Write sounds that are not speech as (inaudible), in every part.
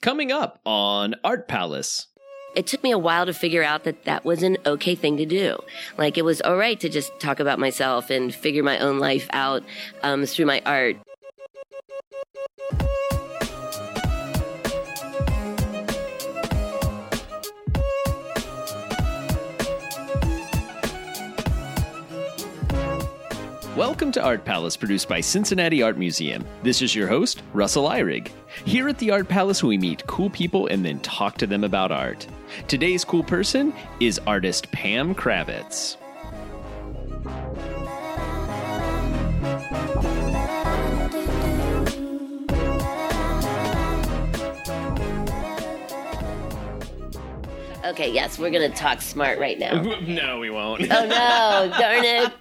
Coming up on Art Palace. It took me a while to figure out that that was an okay thing to do. Like it was all right to just talk about myself and figure my own life out um, through my art. Welcome to Art Palace, produced by Cincinnati Art Museum. This is your host, Russell Ihrig. Here at the Art Palace, we meet cool people and then talk to them about art. Today's cool person is artist Pam Kravitz. Okay, yes, we're gonna talk smart right now. (laughs) No, we won't. Oh no, darn it!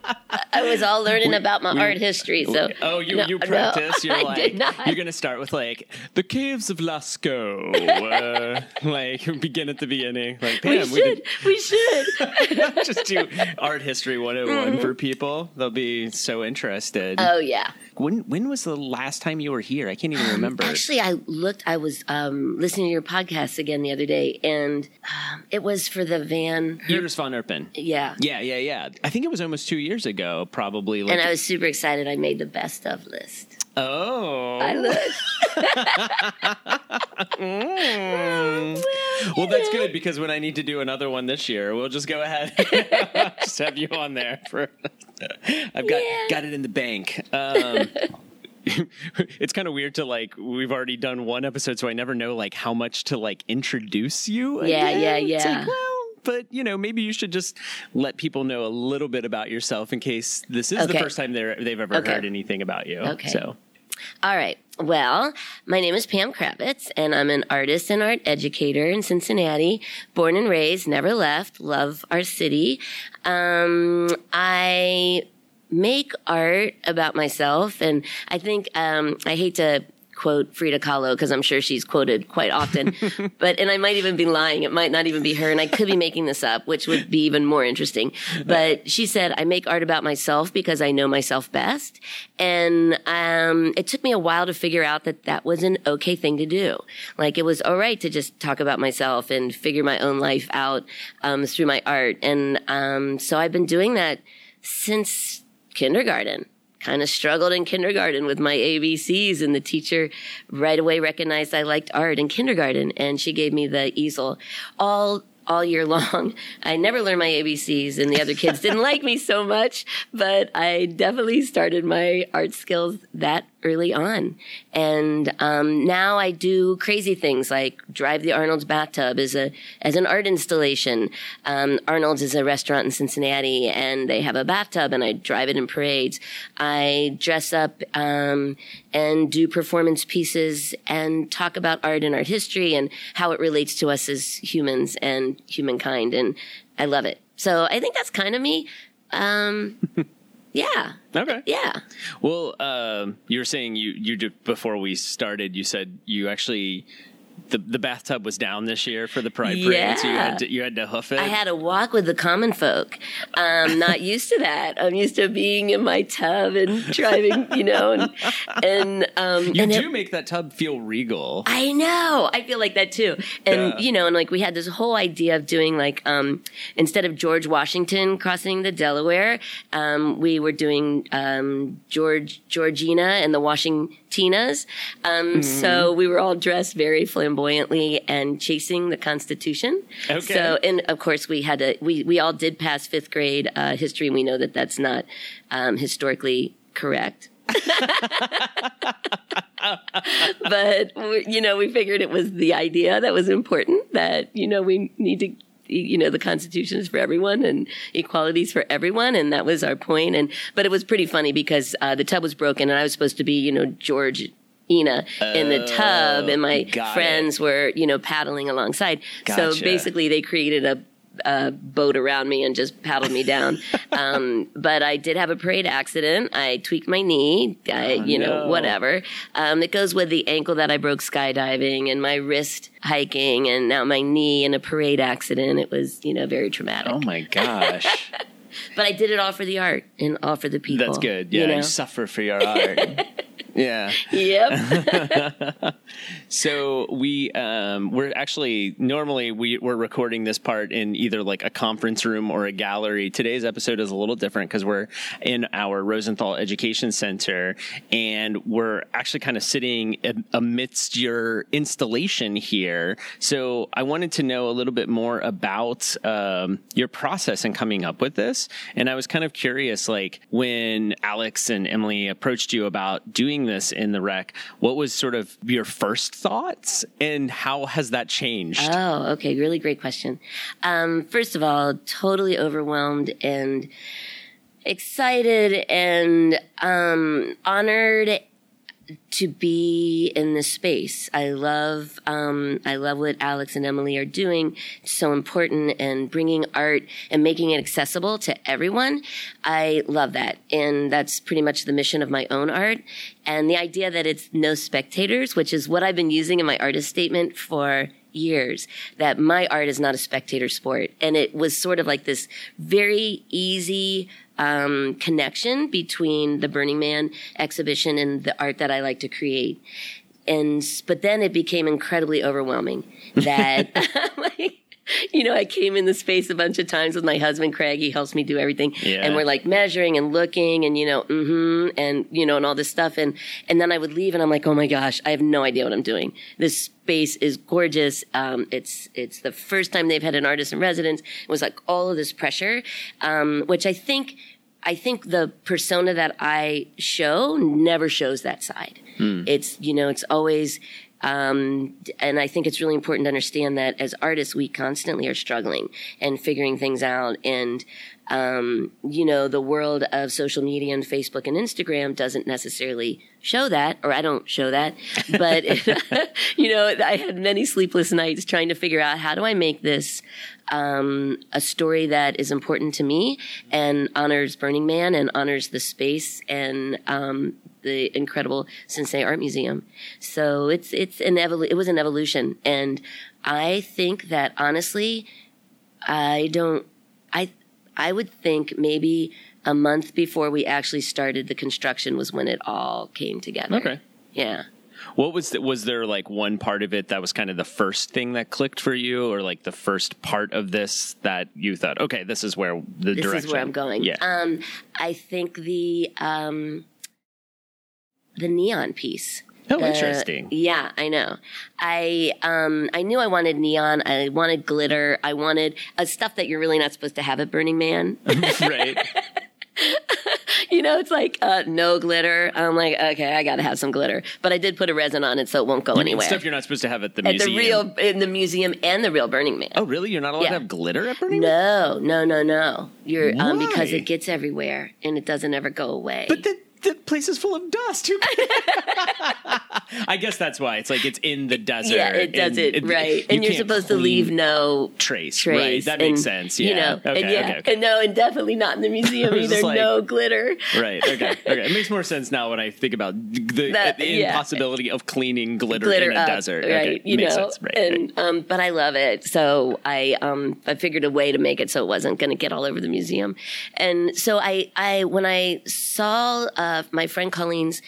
I was all learning about my we- art history, so Oh, you No, you no, practice. You're I like did not. you're gonna start with like the caves of Lascaux. uh, (laughs) like begin at the beginning. Like we should, we should. (laughs) just do art history 101 for people. They'll be so interested. Oh yeah. when when was the last time you were here? I can't even remember. Actually, I looked. I was um, listening to your podcast again the other day, and um, it was for the van. Iris van Herpen. Yeah. Yeah, yeah, yeah. I think it was almost two years ago, probably. Like, And I was super excited. I made the best of list. oh, I looked. (laughs) (laughs) Mm. Well, that's good because when I need to do another one this year, we'll just go ahead, (laughs) just have you on there for. I've got Yeah. got it in the bank. Um, (laughs) it's kind of weird to like we've already done one episode, so I never know like how much to like introduce you. Yeah, again. yeah, It's like, yeah. well, but you know, maybe you should just let people know a little bit about yourself in case this is the first time they're, they've ever Okay. heard anything about you. Okay. So All right. Well, my name is Pam Kravitz, and I'm an artist and art educator in Cincinnati. Born and raised, never left. Love our city. Um, I make art about myself, and I think um, I hate to quote Frida Kahlo because I'm sure she's quoted quite often, (laughs) but and I might even be lying. It might not even be her, and I could be making this up, which would be even more interesting. But she said, "I make art about myself because I know myself best," and um, it took me a while to figure out that that was an okay thing to do. Like it was all right to just talk about myself and figure my own life out um, through my art, and um, so I've been doing that since kindergarten kind of struggled in kindergarten with my ABCs and the teacher right away recognized I liked art in kindergarten and she gave me the easel all all year (laughs) long. I never learned my ABCs and the other kids didn't like me so much, but I definitely started my art skills that early on. And um, now I do crazy things like drive the Arnold's bathtub as a as an art installation. Um, Arnold's is a restaurant in Cincinnati, and they have a bathtub, and I drive it in parades. I dress up um, and do performance pieces and talk about art and art history and how it relates to us as humans and humankind, and I love it. So I think that's kind of me. (laughs) Yeah, okay. yeah. Well, um, you were saying you you before we started. You said you actually the the bathtub was down this year for the Pride Parade, so you had to, you had to hoof it. I had to walk with the common folk. I'm (laughs) not used to that. I'm used to being in my tub and driving, you know, and and um, you and do it- make that tub feel regal. I know. I feel like that too. And Yeah. you know, and like we had this whole idea of doing like um instead of George Washington crossing the Delaware, um we were doing um George Georgina and the Washingtinas. Um Mm-hmm. so we were all dressed very flamboyantly and chasing the Constitution. Okay. So and of course we had to we we all did pass 5th grade uh history and we know that that's not um historically correct. (laughs) but you know we figured it was the idea that was important that you know we need to you know the constitution is for everyone and equality is for everyone and that was our point. And but it was pretty funny because uh, the tub was broken and i was supposed to be you know george Ina in the tub, and my Oh, friends were, you know, paddling alongside. So basically, they created a a boat around me and just paddled me down. (laughs) um, but I did have a parade accident. I tweaked my knee. I, you know, Oh, no. whatever. Um, it goes with the ankle that I broke skydiving and my wrist hiking, and now my knee in a parade accident. It was, you know, very traumatic. Oh my gosh. (laughs) But I did it all for the art and all for the people. That's good. Yeah, You you, know? suffer for your art. (laughs) Yeah. Yep. So we um, we're actually normally we we're recording this part in either like a conference room or a gallery. Today's episode is a little different because we're in our Rosenthal Education Center and we're actually kind of sitting amidst your installation here. So I wanted to know a little bit more about um, your process in coming up with this, and I was kind of curious, like when Alex and Emily approached you about doing this in the rec, what was sort of your first thoughts and how has that changed? Oh, okay. Really great question. Um, first of all, totally overwhelmed and excited and um, honored to be in this space. I love, um, I love what Alex and Emily are doing. It's so important and bringing art and making it accessible to everyone. I love that. And that's pretty much the mission of my own art. And the idea that it's no spectators, which is what I've been using in my artist statement for years that my art is not a spectator sport. And it was sort of like this very easy, um, connection between the Burning Man exhibition and the art that I like to create. And, but then it became incredibly overwhelming (laughs) that, (laughs) like, (laughs) you know, I came in the space a bunch of times with my husband, Craig. He helps me do everything. Yeah. And we're like measuring and looking and, you know, mm-hmm, and, you know, and all this stuff. And, and then I would leave and I'm like, oh my gosh, I have no idea what I'm doing. This space is gorgeous. Um, it's, it's the first time they've had an artist in residence. It was like all of this pressure, um, which I think I think the persona that I show never shows that side. Hmm. It's, you know, it's always, um, and I think it's really important to understand that as artists, we constantly are struggling and figuring things out. And, um, you know, the world of social media and Facebook and Instagram doesn't necessarily show that, or I don't show that. (laughs) But, (laughs) you know, I had many sleepless nights trying to figure out how do I make this um, a story that is important to me and honors Burning Man and honors the space and um, the incredible Cincinnati Art Museum. So it's it's an evolu- it was an evolution, and I think that honestly, I don't I I would think maybe a month before we actually started the construction was when it all came together. Okay. Yeah. What was the, was there like one part of it that was kind of the first thing that clicked for you, or like the first part of this that you thought, okay, this is where the direction this direction. is where I'm going. Yeah. Um, I think the um, the neon piece. Oh, interesting. Yeah, I know. I um I knew I wanted neon. I wanted glitter. I wanted uh, stuff that you're really not supposed to have at Burning Man. (laughs) (laughs) right. you know, it's like uh, no glitter. I'm like, okay, I got to have some glitter. But I did put a resin on it, so it won't go You anywhere. Stuff you're not supposed to have at the at museum. the real in the museum and the real Burning Man. Oh, really? You're not allowed Yeah. to have glitter at Burning Man? No, no, no, no. You're um because it gets everywhere and it doesn't ever go away. But the the place is full of dust. (laughs) (laughs) I guess that's why. It's like it's in the desert. yeah, it does and it, right. you And you're supposed to leave no trace. trace. Right. That and, makes sense. Yeah. You know, okay, and yeah, okay, okay. and no, and definitely not in the (laughs) museum either. like- no glitter. Right. Okay. Okay. It makes more sense now when I think about the, That- the yeah. impossibility of cleaning glitter, glitter in a up, desert. right? Okay. You makes know, sense. Right. and um, but I love it. So I um, I figured a way to make it so it wasn't going to get all over the museum. And so I I when I saw uh, my friend Colleen's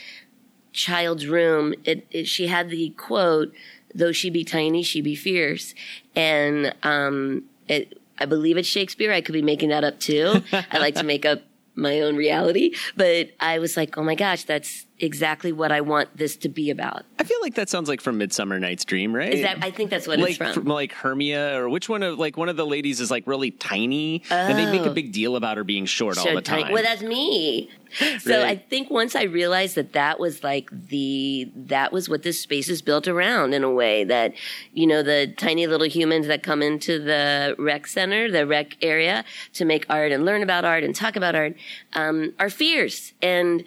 child's room, it, it she had the quote, "Though she be tiny, she be fierce," and um, it. I believe it's Shakespeare. I could be making that up too. I like to make up my own reality, but I was like, oh my gosh, that's exactly what I want this to be about. I feel like that sounds like from Midsummer Night's Dream, right? Is that? I think that's what like it's from. from like Hermia or which one of like one of the ladies is like really tiny and they make a big deal about her being short all So the tiny- time. Well, that's me. (laughs) So. I think once I realized that that was like the that was what this space is built around in a way that you know the tiny little humans that come into the rec center, the rec area to make art and learn about art and talk about art um, are fierce and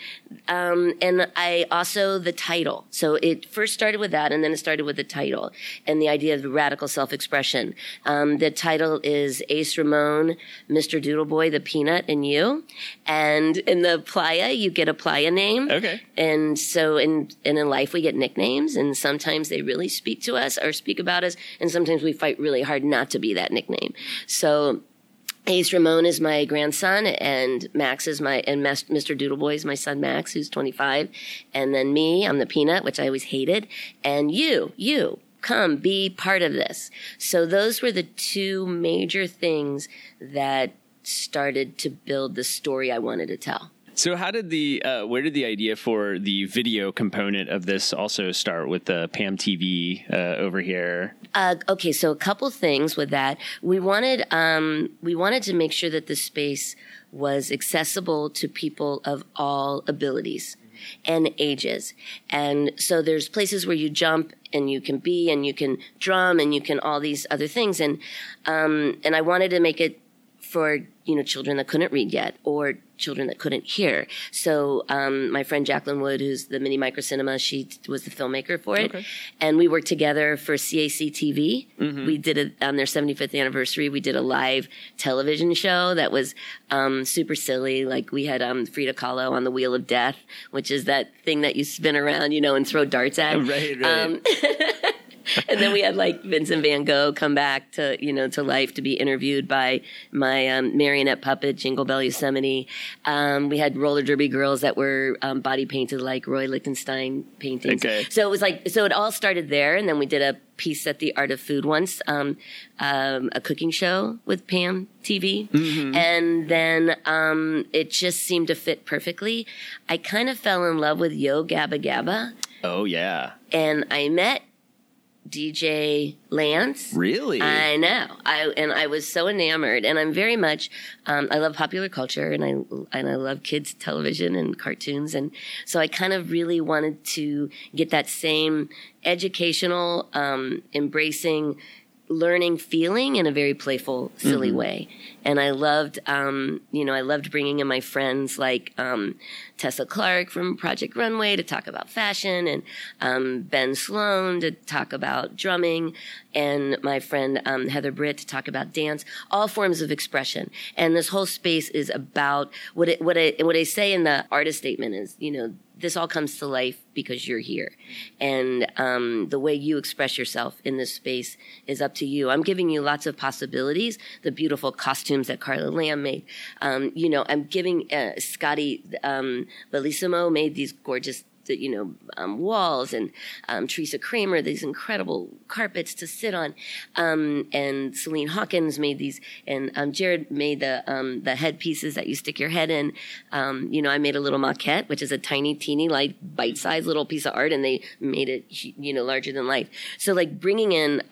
um, and I also the title. So it first started with that, and then it started with the title and the idea of radical self-expression. Um, the title is Ace Ramon, Mr. Doodleboy, the Peanut, and you. And in the playa, you get a playa name. Okay. And so in and in life, we get nicknames, and sometimes they really speak to us or speak about us, and sometimes we fight really hard not to be that nickname. So Ace Ramon is my grandson, and Max is my and Mr. Doodleboy is my son Max, who's 25, and then me, I'm the peanut, which I always hated, and you, you, come be part of this. So those were the two major things that started to build the story I wanted to tell. So, how did the uh, where did the idea for the video component of this also start with the Pam TV uh, over here? Uh, okay, so a couple things with that. We wanted um, we wanted to make sure that the space was accessible to people of all abilities and ages. And so there's places where you jump and you can be and you can drum and you can all these other things. And um, and I wanted to make it for you know children that couldn't read yet or children that couldn't hear. So um, my friend Jacqueline Wood, who's the Mini Micro Cinema, she was the filmmaker for it, okay. and we worked together for CAC TV. Mm-hmm. We did it on their 75th anniversary. We did a live television show that was um, super silly. Like we had um, Frida Kahlo on the Wheel of Death, which is that thing that you spin around, you know, and throw darts at. (laughs) Right, right. (laughs) (laughs) And then we had like Vincent Van Gogh come back to you know to life to be interviewed by my um, marionette puppet Jingle Bell Yosemite. Um, we had roller derby girls that were um, body painted like Roy Lichtenstein paintings. Okay. So it was like so it all started there, and then we did a piece at the Art of Food once, um, um, a cooking show with Pam TV, mm-hmm. and then um, it just seemed to fit perfectly. I kind of fell in love with Yo Gabba Gabba. Oh yeah. And I met DJ Lance. Really? I know. I and I was so enamored, and I'm very much. Um, I love popular culture, and I and I love kids television and cartoons, and so I kind of really wanted to get that same educational, um, embracing learning feeling in a very playful, silly mm-hmm. way. And I loved, um, you know, I loved bringing in my friends like um, Tessa Clark from Project Runway to talk about fashion, and um, Ben Sloan to talk about drumming, and my friend um, Heather Britt to talk about dance, all forms of expression. And this whole space is about what it, what I, what I say in the artist statement is, you know, this all comes to life because you're here. And um, the way you express yourself in this space is up to you. I'm giving you lots of possibilities. The beautiful costumes that Carla Lamb made. Um, you know, I'm giving uh, Scotty um, Bellissimo made these gorgeous the, you know, um, walls and um, Teresa Kramer, these incredible carpets to sit on. Um, and Celine Hawkins made these, and um, Jared made the um, the headpieces that you stick your head in. Um, you know, I made a little maquette, which is a tiny, teeny, like bite-sized little piece of art, and they made it, you know, larger than life. So, like bringing in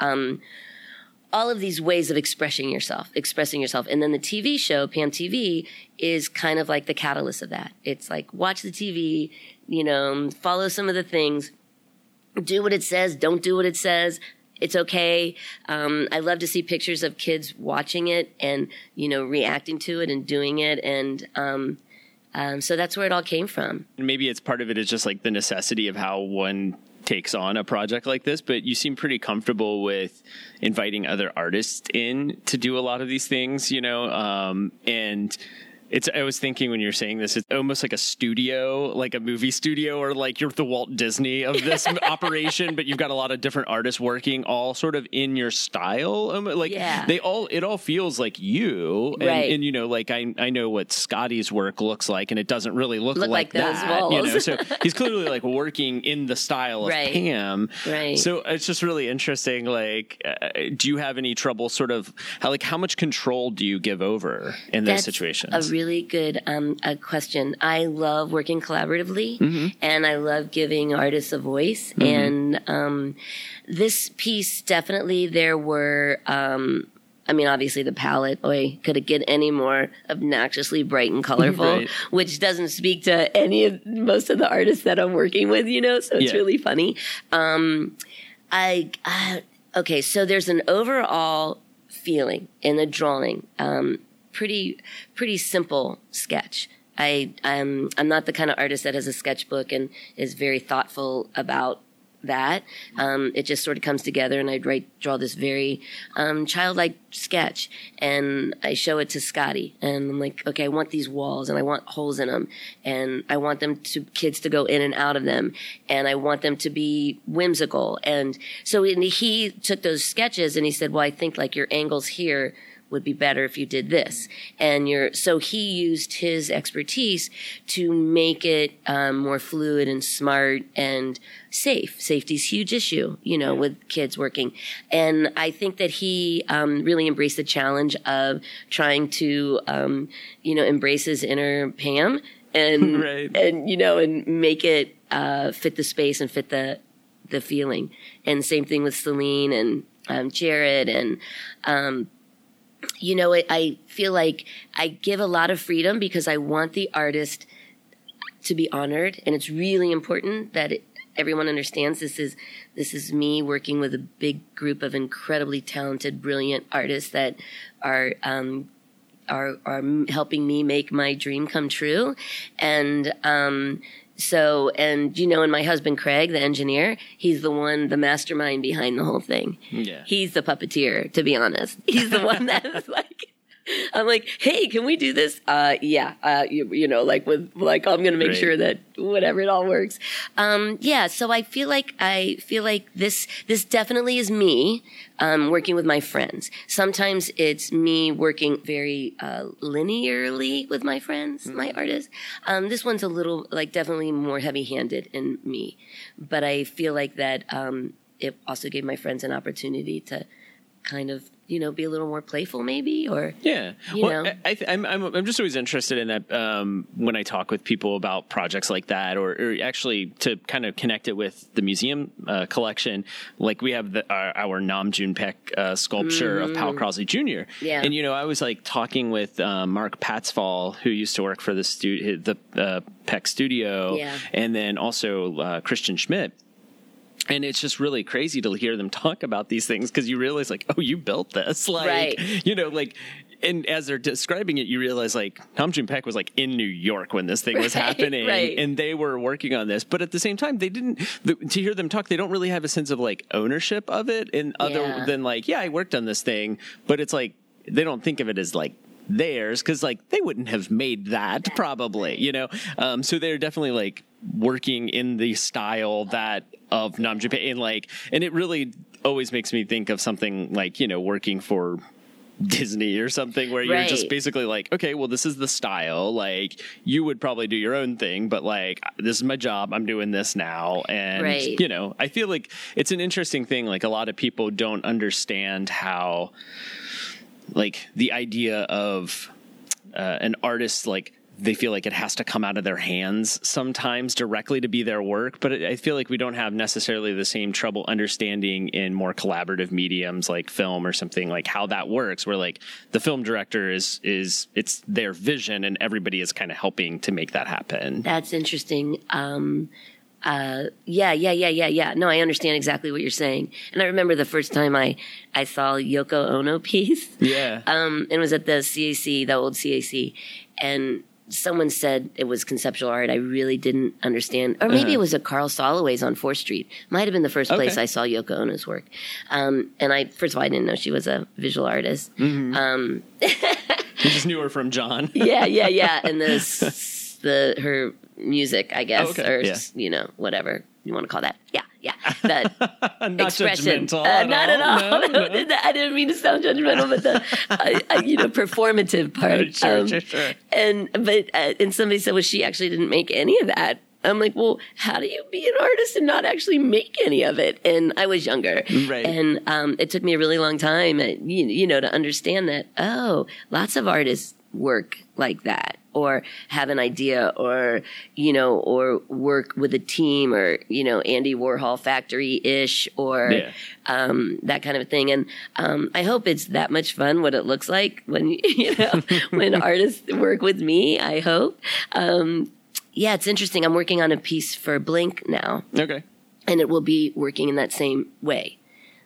all of these ways of expressing yourself, expressing yourself. And then the TV show, Pam TV, is kind of like the catalyst of that. It's like watch the TV, you know, follow some of the things, do what it says, don't do what it says. It's okay. Um, I love to see pictures of kids watching it and, you know, reacting to it and doing it. And, um, um, so that's where it all came from. Maybe it's part of it is just like the necessity of how one takes on a project like this, but you seem pretty comfortable with inviting other artists in to do a lot of these things, you know, um, and it's. I was thinking when you're saying this, it's almost like a studio, like a movie studio, or like you're the Walt Disney of this (laughs) operation. But you've got a lot of different artists working, all sort of in your style. Like yeah. they all, it all feels like you. And, right. and you know, like I, I know what Scotty's work looks like, and it doesn't really look, look like, like that. Walls. You know, so (laughs) he's clearly like working in the style of right. Pam. Right. So it's just really interesting. Like, uh, do you have any trouble, sort of, how like how much control do you give over in those That's situations? Really good um, a question. I love working collaboratively, mm-hmm. and I love giving artists a voice. Mm-hmm. And um, this piece, definitely, there were. Um, I mean, obviously the palette, boy, could it get any more obnoxiously bright and (laughs) colorful, right. which doesn't speak to any of most of the artists that I'm working with, you know, so it's yeah. really funny. Um, I, I, okay, so there's an overall feeling in the drawing. Um, pretty pretty simple sketch. I I'm I'm not the kind of artist that has a sketchbook and is very thoughtful about that. Um, it just sort of comes together, and I write draw this very um, childlike sketch, and I show it to Scotty, and I'm like, okay, I want these walls, and I want holes in them, and I want them to kids to go in and out of them, and I want them to be whimsical, and so he took those sketches and he said, well, I think like your angles here would be better if you did this. And you're, so he used his expertise to make it um, more fluid and smart and safe. Safety's huge issue, you know, with kids working. And I think that he um, really embraced the challenge of trying to, um, you know, embrace his inner Pam and, (laughs) Right. and, you know, and make it uh, fit the space and fit the, the feeling. And same thing with Celine and um, Jared and, um, you know, I, I feel like I give a lot of freedom because I want the artist to be honored, and it's really important that it, everyone understands this is this is me working with a big group of incredibly talented, brilliant artists that are. Um, are are helping me make my dream come true, and um, so and you know, and my husband Craig, the engineer, he's the one, the mastermind behind the whole thing. Yeah. He's the puppeteer, to be honest. He's the one (laughs) that's like, (laughs) I'm like, hey, can we do this? Uh, yeah, uh, you, you know, like with, like, I'm going to make sure that whatever it all works. Um, yeah, so I feel like, I feel like this, this definitely is me, um, working with my friends. Sometimes it's me working very, uh, linearly with my friends, my artists. Um, this one's a little, like, definitely more heavy handed in me. But I feel like that, um, it also gave my friends an opportunity to kind of, you know, be a little more playful maybe or, Yeah, You well, know? I, I, I'm, I'm I'm just always interested in that um, when I talk with people about projects like that, or, or actually to kind of connect it with the museum uh, collection. Like we have the, our, our Nam June Paik uh, sculpture of Powell Crosley Jr. Yeah. and you know I was like talking with uh, Mark Patsfall, who used to work for the stu- the uh, Paik Studio, Yeah. and then also uh, Christian Schmidt. And it's just really crazy to hear them talk about these things because you realize, like, oh, you built this, (laughs) like, Right. you know, like, and as they're describing it, you realize like Nam June Paik was like in New York when this thing was (laughs) Right, happening, right. and they were working on this. But at the same time, they didn't. The, to hear them talk, they don't really have a sense of like ownership of it, and other Yeah. than like, yeah, I worked on this thing, but it's like they don't think of it as like theirs because like they wouldn't have made that probably, you know. Um, so they're definitely like working in the style that of Nam June Paik, and like, and it really always makes me think of something like you know working for Disney or something where you're just basically like, okay, well, this is the style. Like, you would probably do your own thing, but like, this is my job. I'm doing this now. And, Right. you know, I feel like it's an interesting thing. Like, a lot of people don't understand how, like, the idea of uh, an artist, like, they feel like it has to come out of their hands sometimes directly to be their work, but I feel like we don't have necessarily the same trouble understanding in more collaborative mediums like film or something like how that works. Where like the film director is is it's their vision and everybody is kind of helping to make that happen. That's interesting. Um, uh, yeah, yeah, yeah, yeah, yeah. No, I understand exactly what you're saying. And I remember the first time I, I saw Yoko Ono piece. Yeah, Um, and it was at the CAC, the old CAC. And someone said it was conceptual art. I really didn't understand. Or maybe it was a Carl Solway's on 4th Street. Might have been the first place Okay. I saw Yoko Ono's work. Um, and I, first of all, I didn't know she was a visual artist. Um, (laughs) you just knew her from John. yeah, yeah, yeah. And the (laughs) the her music, I guess, okay. or Yeah. you know, whatever you want to call that. Yeah, yeah. (laughs) That Not expression. judgmental Uh, at not at all. all. No, no. (laughs) I didn't mean to sound judgmental, but the uh, uh, you know performative (laughs) part. Sure, Um, sure, sure. And but uh, and somebody said, well, she actually didn't make any of that. I'm like, well, how do you be an artist and not actually make any of it? And I was younger, Right. And um, it took me a really long time, uh, you, you know, to understand that. Oh, lots of artists work like that, or have an idea, or you know, or work with a team, or you know, Andy Warhol factory ish, or Yeah. um, that kind of thing. And um, I hope it's that much fun what it looks like when (laughs) you know when (laughs) artists work with me. I hope. Um, yeah, it's interesting. I'm working on a piece for Blink now, Okay. and it will be working in that same way.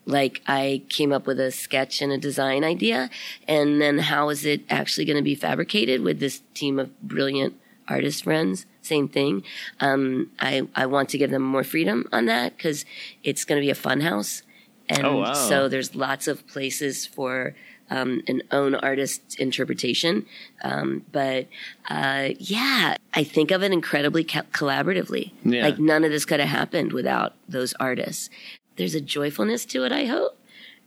Like I came up with a sketch and a design idea, and then how is it actually going to be fabricated with this team of brilliant artist friends? Same thing. Um, I I want to give them more freedom on that because it's going to be a fun house, and Oh, wow. so there's lots of places for um, an own artist interpretation. Um, but uh, yeah, I think of it incredibly co- collaboratively. Yeah. Like none of this could have happened without those artists. There's a joyfulness to it, I hope.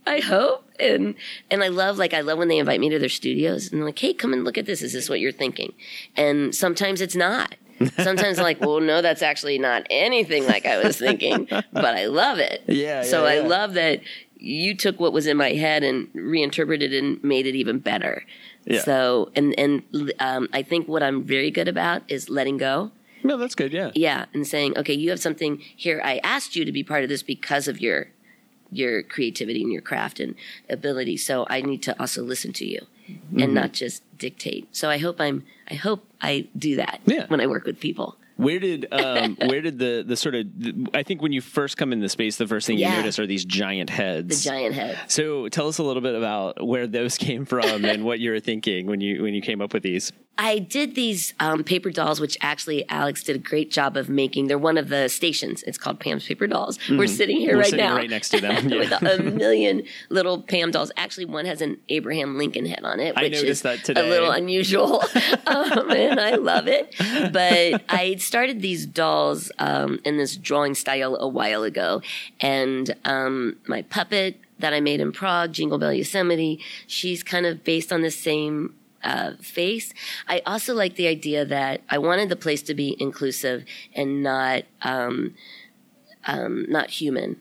I hope. And and I love like I love when they invite me to their studios and they're like, hey, come and look at this. Is this what you're thinking? And sometimes it's not. (laughs) Sometimes like, well, no, that's actually not anything like I was thinking, but I love it. (laughs) Yeah, So yeah, I love that you took what was in my head and reinterpreted and made it even better. Yeah. So and and um, I think what I'm very good about is letting go. No, that's good. Yeah. Yeah, and saying, okay, you have something here. I asked you to be part of this because of your your creativity and your craft and ability. So I need to also listen to you Mm-hmm. and not just dictate. So I hope I'm I hope I do that Yeah. when I work with people. Where did (laughs) um, where did the the sort of I think when you first come in the space, the first thing Yeah. you notice are these giant heads. The giant head. So tell us a little bit about where those (laughs) came from and what you were thinking when you when you came up with these. I did these um, paper dolls, which actually Alex did a great job of making. They're one of the stations. It's called Pam's Paper Dolls. We're sitting here Mm-hmm. We're right sitting now, right next to them. (laughs) Yeah. with a (laughs) million little Pam dolls. Actually, one has an Abraham Lincoln head on it, which is that today. a little unusual, (laughs) um, and I love it. But I started these dolls um, in this drawing style a while ago, and um, my puppet that I made in Prague, Jingle Bell Yosemite, she's kind of based on the same uh, face. I also like the idea that I wanted the place to be inclusive and not um, um, not human,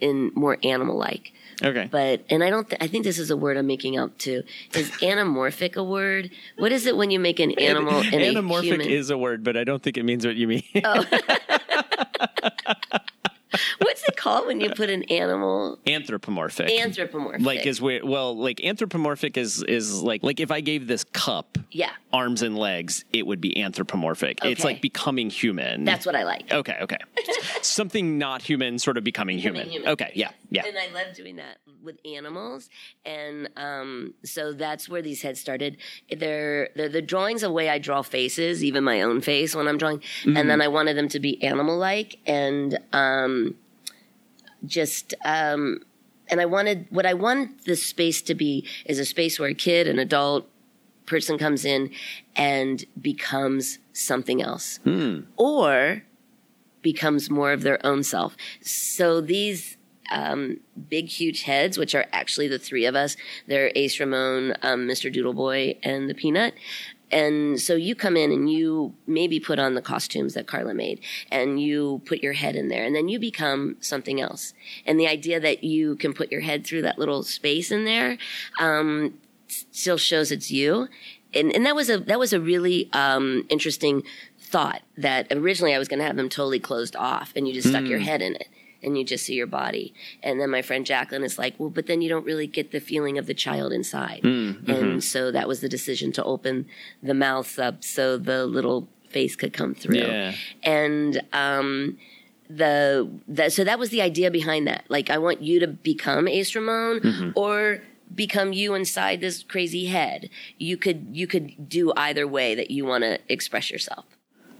in more animal like. Okay. But and I don't. Th- I think this is a word I'm making up too. Is (laughs) anamorphic a word? What is it when you make an animal and a Anamorphic human? is a word, but I don't think it means what you mean. (laughs) (laughs) What's it called when you put an animal anthropomorphic. anthropomorphic? like is where well like anthropomorphic is is like like if I gave this cup yeah, arms and legs, it would be anthropomorphic. It's like becoming human. that's what I like. okay. Okay, (laughs) something not human, sort of becoming human. human. Okay, yeah, yeah. And I love doing that with animals, and um, so that's where these heads started. They're, they're the drawings a way I draw faces, even my own face when I'm drawing, and then I wanted them to be animal-like and um, just. Um, and I wanted what I want this space to be is a space where a kid, an adult person comes in and becomes something else, or becomes more of their own self. So these um, big, huge heads, which are actually the three of us, they're Ace Ramon, um, Mr. Doodleboy, and the Peanut. And so you come in and you maybe put on the costumes that Carla made and you put your head in there and then you become something else. And the idea that you can put your head through that little space in there, um, still shows it's you. And, and that was a, that was a really, um, interesting thought that originally I was going to have them totally closed off and you just stuck your head in it and you just see your body. And then my friend Jacqueline is like, well, but then you don't really get the feeling of the child inside. Mm, and mm-hmm. so that was the decision to open the mouth up so the little face could come through. Yeah. And, um, the, the so that was the idea behind that. Like I want you to become Ace Ramon mm-hmm. or become you inside this crazy head. You could you could do either way that you want to express yourself.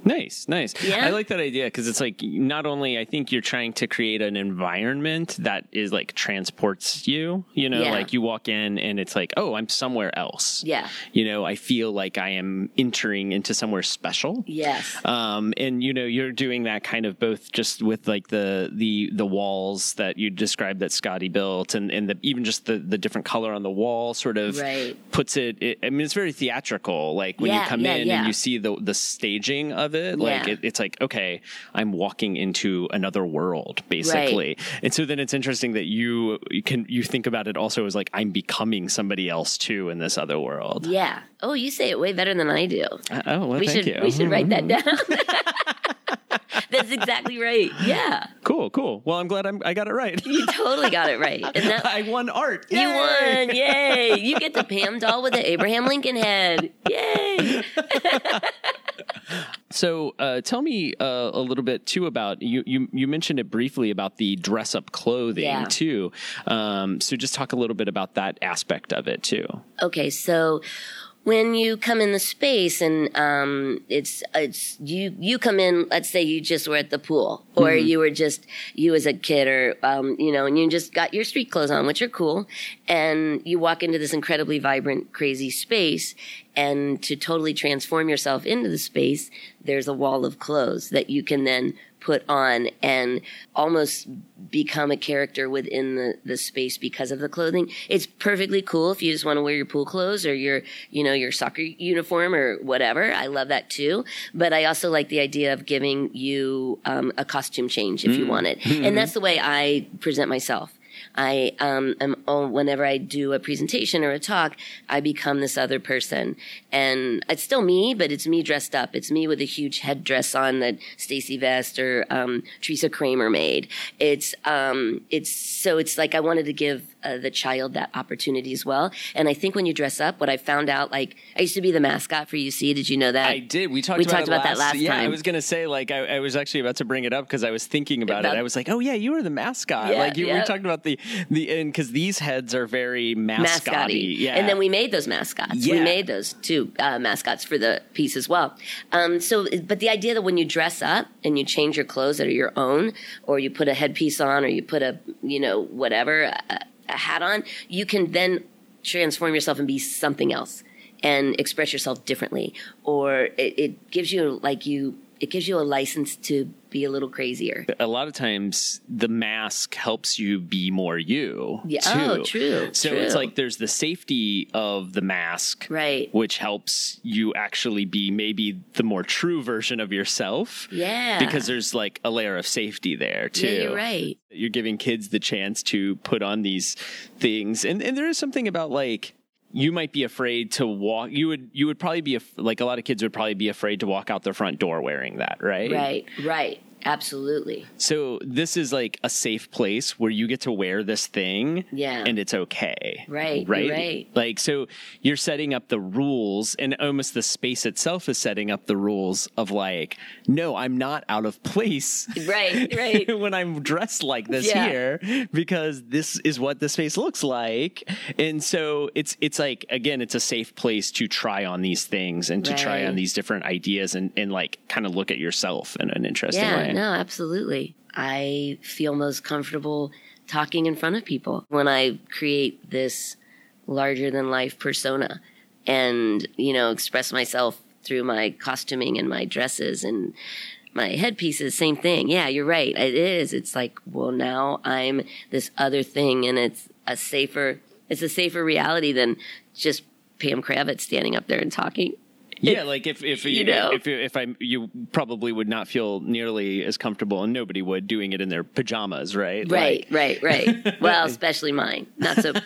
Nice, nice. Yeah? I like that idea because it's like not only I think you're trying to create an environment that is like transports you. You know, Yeah. like you walk in and it's like, oh, I'm somewhere else. Yeah. You know, I feel like I am entering into somewhere special. Yes. Um, and you know, you're doing that kind of both just with like the the the walls that you described that Scotty built, and and the, even just the the different color on the wall sort of Right. puts it, it. I mean, it's very theatrical. Like when you come yeah, in yeah. and you see the the staging of it, like Yeah. it, it's like okay, I'm walking into another world basically. And so then it's interesting that you you can you think about it also as like I'm becoming somebody else too in this other world. Yeah. Oh, you say it way better than I do. Uh, Oh, well, we thank should you. we should write that down. (laughs) That's exactly right. Yeah. Cool, cool. Well, I'm glad I'm, I got it right. You totally got it right. And that (laughs) I won art. you won. Yay. (laughs) You get the Pam doll with the Abraham Lincoln head. Yay. So, uh, tell me uh, a little bit too about you, you. You mentioned it briefly about the dress up clothing Yeah. too. Um, so, just talk a little bit about that aspect of it too. Okay, so when you come in the space and um, it's it's you you come in. Let's say you just were at the pool, or you were just you as a kid, or um, you know, and you just got your street clothes on, which are cool, and you walk into this incredibly vibrant, crazy space. And to totally transform yourself into the space, there's a wall of clothes that you can then put on and almost become a character within the, the space because of the clothing. It's perfectly cool if you just want to wear your pool clothes or your, you know, your soccer uniform or whatever. I love that too. But I also like the idea of giving you um, a costume change if you want it. And that's the way I present myself. I um, am oh, whenever I do a presentation or a talk, I become this other person, and it's still me, but it's me dressed up. It's me with a huge headdress on that Stacy Vest or um, Teresa Kramer made. It's um, it's so it's like I wanted to give uh, the child that opportunity as well. And I think when you dress up, what I found out, like I used to be the mascot for UC. Did you know that? I did. We talked. We about talked about that last yeah, time. I was gonna say like I, I was actually about to bring it up because I was thinking about, About- it. I was like, oh yeah, you were the mascot. Yeah, like you, yeah. we talked about the the and because these heads are very mascotty. mascotty. Yeah. And then we made those mascots. We made those two uh, mascots for the piece as well. Um, so, but the idea that when you dress up and you change your clothes that are your own, or you put a headpiece on, or you put a, you know, whatever, a, a hat on, you can then transform yourself and be something else and express yourself differently. Or it, it gives you like you, it gives you a license to be a little crazier. a lot of times the mask helps you be more you. Yeah. Oh, too. Oh, true, So true. it's like there's the safety of the mask, Right. Which helps you actually be maybe the more true version of yourself. Yeah. Because there's like a layer of safety there too. Yeah, you're right. You're giving kids the chance to put on these things, and and there is something about like you might be afraid to walk. You would you would probably be like a lot of kids would probably be afraid to walk out their front door wearing that, right? Right, right. Absolutely. So this is like a safe place where you get to wear this thing, Yeah. and it's okay, Right, Right, right. Like so, you're setting up the rules, and almost the space itself is setting up the rules of like, no, I'm not out of place, Right, (laughs) right. when I'm dressed like this Yeah. here, because this is what the space looks like, and so it's it's like again, it's a safe place to try on these things and to try on these different ideas and and like kind of look at yourself in an interesting Yeah, way. No, absolutely. I feel most comfortable talking in front of people when I create this larger than life persona and, you know, express myself through my costuming and my dresses and my headpieces, same thing. Yeah, you're right. It is. It's like, well, now I'm this other thing and it's a safer, it's a safer reality than just Pam Kravitz standing up there and talking. Yeah, like if if You you know? if if I you probably would not feel nearly as comfortable, and nobody would doing it in their pajamas, right? Right, Like, right, right. (laughs) well, especially mine. Not so. (laughs)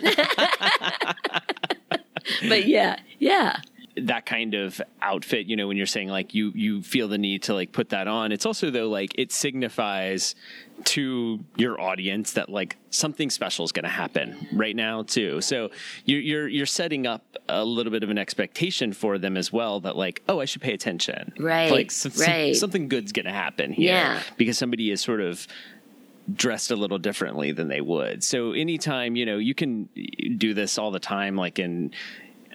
(laughs) but yeah, yeah. That kind of outfit. You know, when you're saying like you you feel the need to like put that on, it's also though like it signifies to your audience that like something special is going to happen right now too. So you're you're you're setting up a little bit of an expectation for them as well that like oh I should pay attention Right, like some- right. something good's going to happen here Yeah. because somebody is sort of dressed a little differently than they would. So anytime, you know, you can do this all the time like in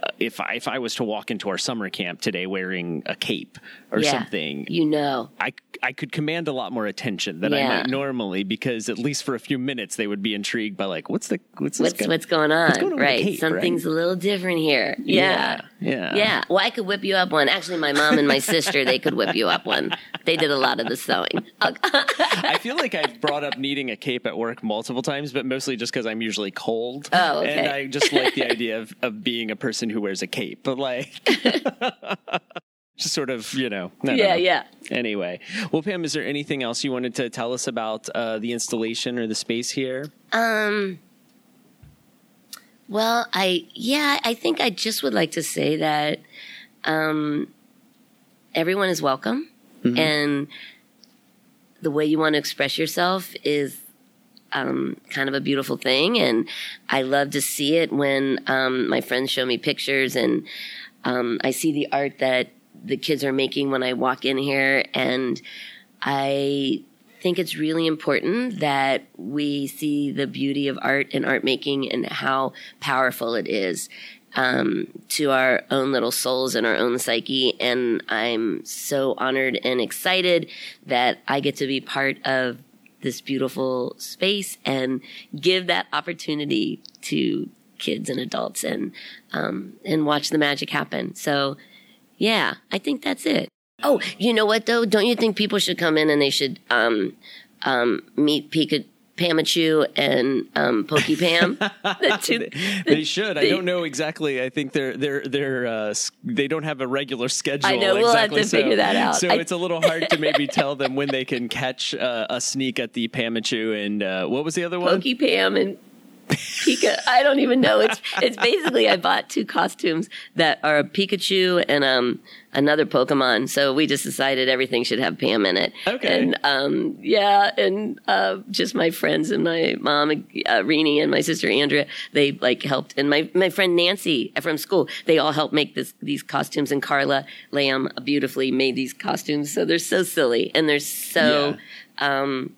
Uh, if I, if I was to walk into our summer camp today wearing a cape or yeah. something, You know. I I could command a lot more attention than I might normally because at least for a few minutes they would be intrigued by like what's the what's this What's guy- what's going on? going on right. cape, Something's a little different here. Yeah. yeah Yeah. Well, I could whip you up one. Actually, my mom and my sister, they could whip you up one. They did a lot of the sewing. (laughs) I feel like I've brought up needing a cape at work multiple times, but mostly just because I'm usually cold. Oh, okay. And I just like the idea of, of being a person who wears a cape. But like, (laughs) sort of, you know. I don't Yeah, yeah. Anyway. Well, Pam, is there anything else you wanted to tell us about uh, the installation or the space here? Um. Well, I yeah, I think I just would like to say that um, everyone is welcome, and the way you want to express yourself is um, kind of a beautiful thing, and I love to see it when um, my friends show me pictures and um, I see the art that the kids are making when I walk in here, and I think it's really important that we see the beauty of art and art making and how powerful it is um, to our own little souls and our own psyche. And I'm so honored and excited that I get to be part of this beautiful space and give that opportunity to kids and adults and um, and watch the magic happen. So, yeah, I think that's it. Oh, you know what though? Don't you think people should come in and they should um, um, meet Pika, Pamachu and um, Pokey Pam? (laughs) The two- they should. I don't know exactly. I think they're they're they're uh, they don't have a regular schedule. I know, we'll have exactly, to figure that out. So I- it's a little hard to maybe (laughs) tell them when they can catch uh, a sneak at the Pamachu and uh, what was the other one? Pokey Pam and Pika. I don't even know. It's it's basically I bought two costumes that are a Pikachu and um another Pokemon. So we just decided everything should have Pam in it. Okay. And um yeah, and uh just my friends and my mom, uh, and my sister Andrea, they like helped, and my my friend Nancy from school, they all helped make this these costumes. And Carla Lamb beautifully made these costumes. So they're so silly and they're so. Um,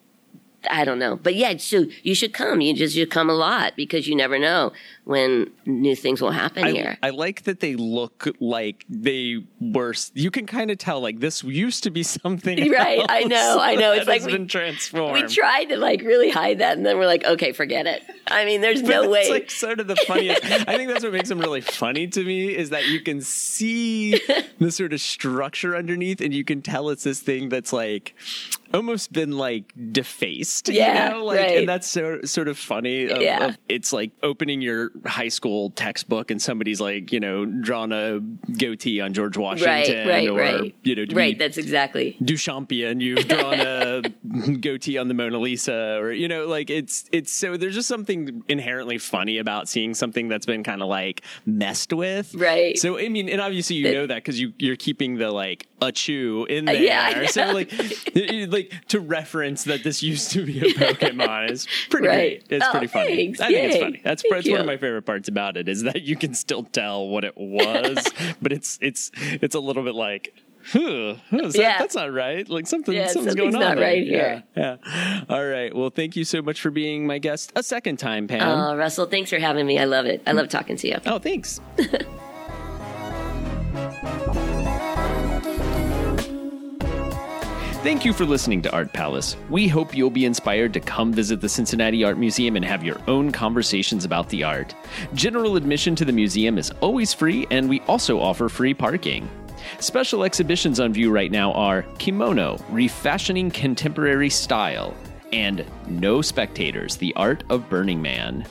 I don't know. But yeah, so you should come. You just you come a lot because you never know when new things will happen I, here. I like that they look like they were. You can kind of tell like this used to be something. (laughs) Right, I know, I know. (laughs) It's like we- been transformed. we tried to like really hide that, and then we're like, okay, forget it. I mean, there's no way. It's like sort of the funniest. (laughs) I think that's what makes them really funny to me is that you can see the sort of structure underneath, and you can tell it's this thing that's like almost been like defaced. Yeah, you know? like, right. and that's so, sort of funny. Of, Yeah. of- it's like opening your high school textbook, and somebody's like, you know, drawn a goatee on George Washington, right, right, or right. you know, to right, that's exactly. Duchampian, you've (laughs) drawn a goatee on the Mona Lisa, or you know, like it's it's so there's just something inherently funny about seeing something that's been kind of like messed with, Right. So I mean, and obviously you That- know that because you you're keeping the like a chew in Uh, there, yeah, so like (laughs) like to reference that this used to be a (laughs) Pokemon is pretty Right. great. It's Oh, pretty funny. thanks. I think it's funny. That's Thank that's one of my favorite parts about it is that you can still tell what it was, (laughs) but it's it's it's a little bit like. Huh, huh, that- Yeah. that's not right. Like something, Yeah, something's, something's going on right here. Yeah, yeah. All right. Well, thank you so much for being my guest a second time, Pam. Oh, Russell, thanks for having me. I love it. I love talking to you. oh, thanks. (laughs) Thank you for listening to Art Palace. We hope you'll be inspired to come visit the Cincinnati Art Museum and have your own conversations about the art. General admission to the museum is always free, and we also offer free parking. Special exhibitions on view right now are Kimono, Refashioning Contemporary Style, and No Spectators, The Art of Burning Man.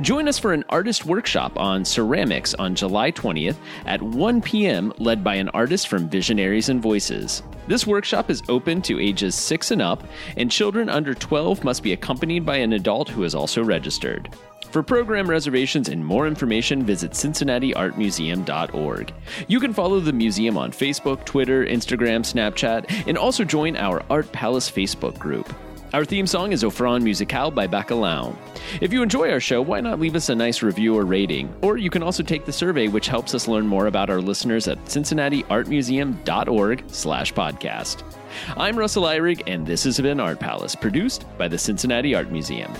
Join us for an artist workshop on ceramics on July 20th at 1 p.m., led by an artist from Visionaries and Voices. This workshop is open to ages 6 and up, and children under 12 must be accompanied by an adult who is also registered. For program reservations and more information, visit CincinnatiArtMuseum.org. You can follow the museum on Facebook, Twitter, Instagram, Snapchat, and also join our Art Palace Facebook group. Our theme song is Ofran Musical by Bacalao. If you enjoy our show, why not leave us a nice review or rating? Or you can also take the survey, which helps us learn more about our listeners at cincinnatiartmuseum.org slash podcast. I'm Russell Ihrig, and this has been Art Palace, produced by the Cincinnati Art Museum.